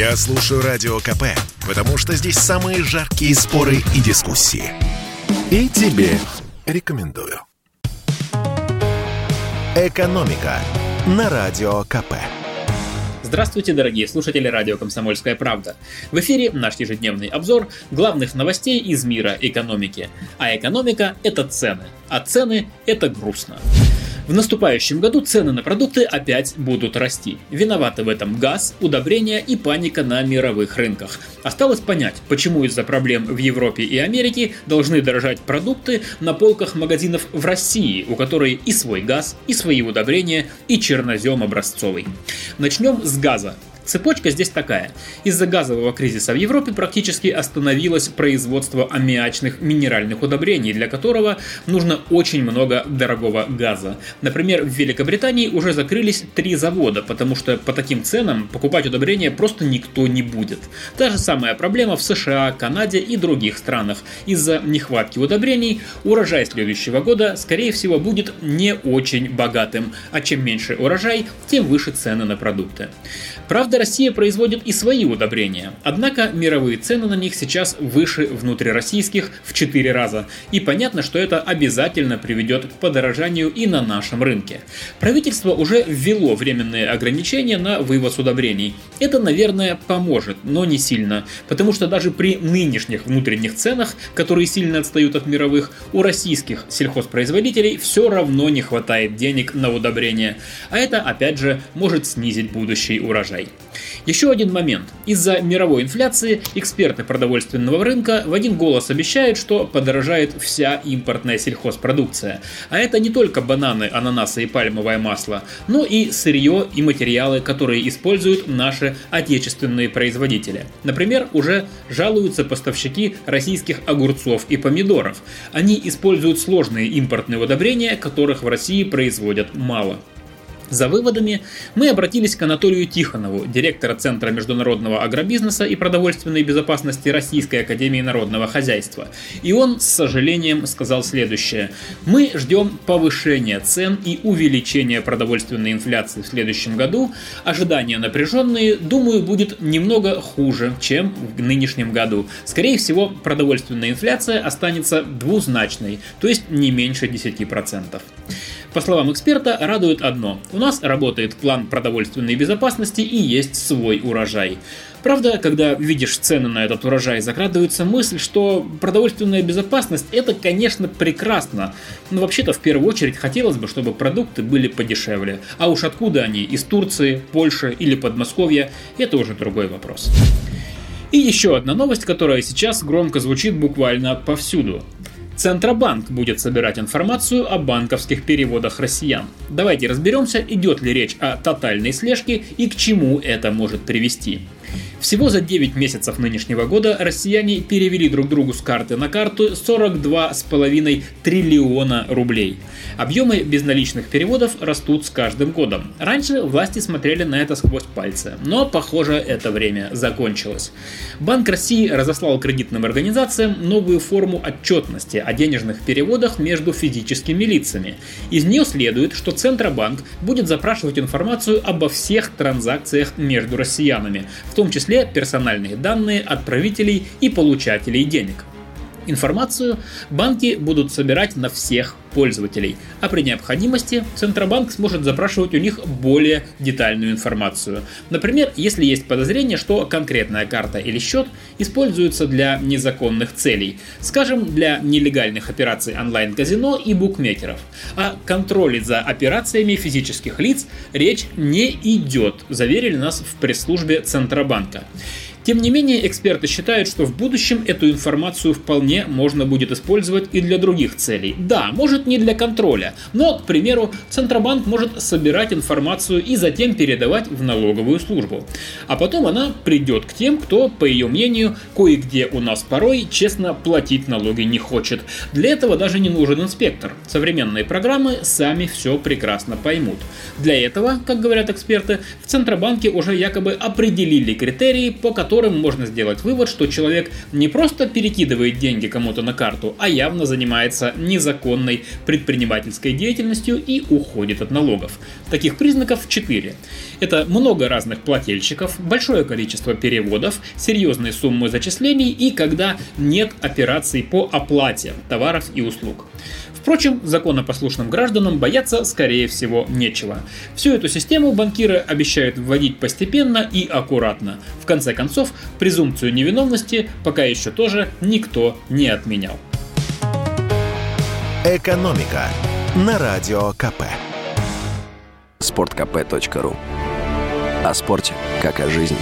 Я слушаю Радио КП, потому что здесь самые жаркие споры и дискуссии. И тебе рекомендую. «Экономика» на Радио КП. Здравствуйте, дорогие слушатели радио «Комсомольская правда». В эфире наш ежедневный обзор главных новостей из мира экономики. А экономика – это цены, а цены – это грустно. В наступающем году цены на продукты опять будут расти. Виноваты в этом газ, удобрения и паника на мировых рынках. Осталось понять, почему из-за проблем в Европе и Америке должны дорожать продукты на полках магазинов в России, у которой и свой газ, и свои удобрения, и чернозем образцовый. Начнем с газа. Цепочка здесь такая. Из-за газового кризиса в Европе практически остановилось производство аммиачных минеральных удобрений, для которого нужно очень много дорогого газа. Например, в Великобритании уже закрылись три завода, потому что по таким ценам покупать удобрения просто никто не будет. Та же самая проблема в США, Канаде и других странах. Из-за нехватки удобрений урожай следующего года, скорее всего, будет не очень богатым, а чем меньше урожай, тем выше цены на продукты. Правда, Россия производит и свои удобрения, однако мировые цены на них сейчас выше внутрироссийских в 4 раза, и понятно, что это обязательно приведет к подорожанию и на нашем рынке. Правительство уже ввело временные ограничения на вывоз удобрений. Это, наверное, поможет, но не сильно, потому что даже при нынешних внутренних ценах, которые сильно отстают от мировых, у российских сельхозпроизводителей все равно не хватает денег на удобрения, а это, опять же, может снизить будущий урожай. Еще один момент. Из-за мировой инфляции эксперты продовольственного рынка в один голос обещают, что подорожает вся импортная сельхозпродукция. А это не только бананы, ананасы и пальмовое масло, но и сырье и материалы, которые используют наши отечественные производители. Например, уже жалуются поставщики российских огурцов и помидоров. Они используют сложные импортные удобрения, которых в России производят мало. За выводами мы обратились к Анатолию Тихонову, директора Центра международного агробизнеса и продовольственной безопасности Российской Академии Народного Хозяйства. И он с сожалением сказал следующее. Мы ждем повышения цен и увеличения продовольственной инфляции в следующем году. Ожидания напряженные, думаю, будет немного хуже, чем в нынешнем году. Скорее всего, продовольственная инфляция останется двузначной, то есть не меньше 10%. По словам эксперта, радует одно. У нас работает план продовольственной безопасности и есть свой урожай. Правда, когда видишь цены на этот урожай, закрадывается мысль, что продовольственная безопасность это, конечно, прекрасно, но вообще-то в первую очередь хотелось бы, чтобы продукты были подешевле. А уж откуда они, из Турции, Польши или Подмосковья, это уже другой вопрос. И еще одна новость, которая сейчас громко звучит буквально повсюду. Центробанк будет собирать информацию о банковских переводах россиян. Давайте разберемся, идет ли речь о тотальной слежке и к чему это может привести. Всего за 9 месяцев нынешнего года россияне перевели друг другу с карты на карту 42,5 триллиона рублей. Объемы безналичных переводов растут с каждым годом. Раньше власти смотрели на это сквозь пальцы, но, похоже, это время закончилось. Банк России разослал кредитным организациям новую форму отчетности о денежных переводах между физическими лицами. Из нее следует, что Центробанк будет запрашивать информацию обо всех транзакциях между россиянами, в том числе числе персональные данные отправителей и получателей денег. Информацию банки будут собирать на всех пользователей, а при необходимости Центробанк сможет запрашивать у них более детальную информацию. Например, если есть подозрение, что конкретная карта или счет используются для незаконных целей, скажем, для нелегальных операций онлайн-казино и букмекеров. А контроле за операциями физических лиц речь не идет, заверили нас в пресс-службе Центробанка. Тем не менее, эксперты считают, что в будущем эту информацию вполне можно будет использовать и для других целей. Да, может не для контроля, но, к примеру, Центробанк может собирать информацию и затем передавать в налоговую службу. А потом она придет к тем, кто, по ее мнению, кое-где у нас порой честно платить налоги не хочет. Для этого даже не нужен инспектор. Современные программы сами все прекрасно поймут. Для этого, как говорят эксперты, в Центробанке уже якобы определили критерии, по которым которым можно сделать вывод, что человек не просто перекидывает деньги кому-то на карту, а явно занимается незаконной предпринимательской деятельностью и уходит от налогов. Таких признаков четыре. Это много разных плательщиков, большое количество переводов, серьезные суммы зачислений и когда нет операций по оплате товаров и услуг. Впрочем, законопослушным гражданам бояться, скорее всего, нечего. Всю эту систему банкиры обещают вводить постепенно и аккуратно. В конце концов, презумпцию невиновности пока еще тоже никто не отменял. Экономика на радио КП. Спорткп.ру О спорте, как о жизни.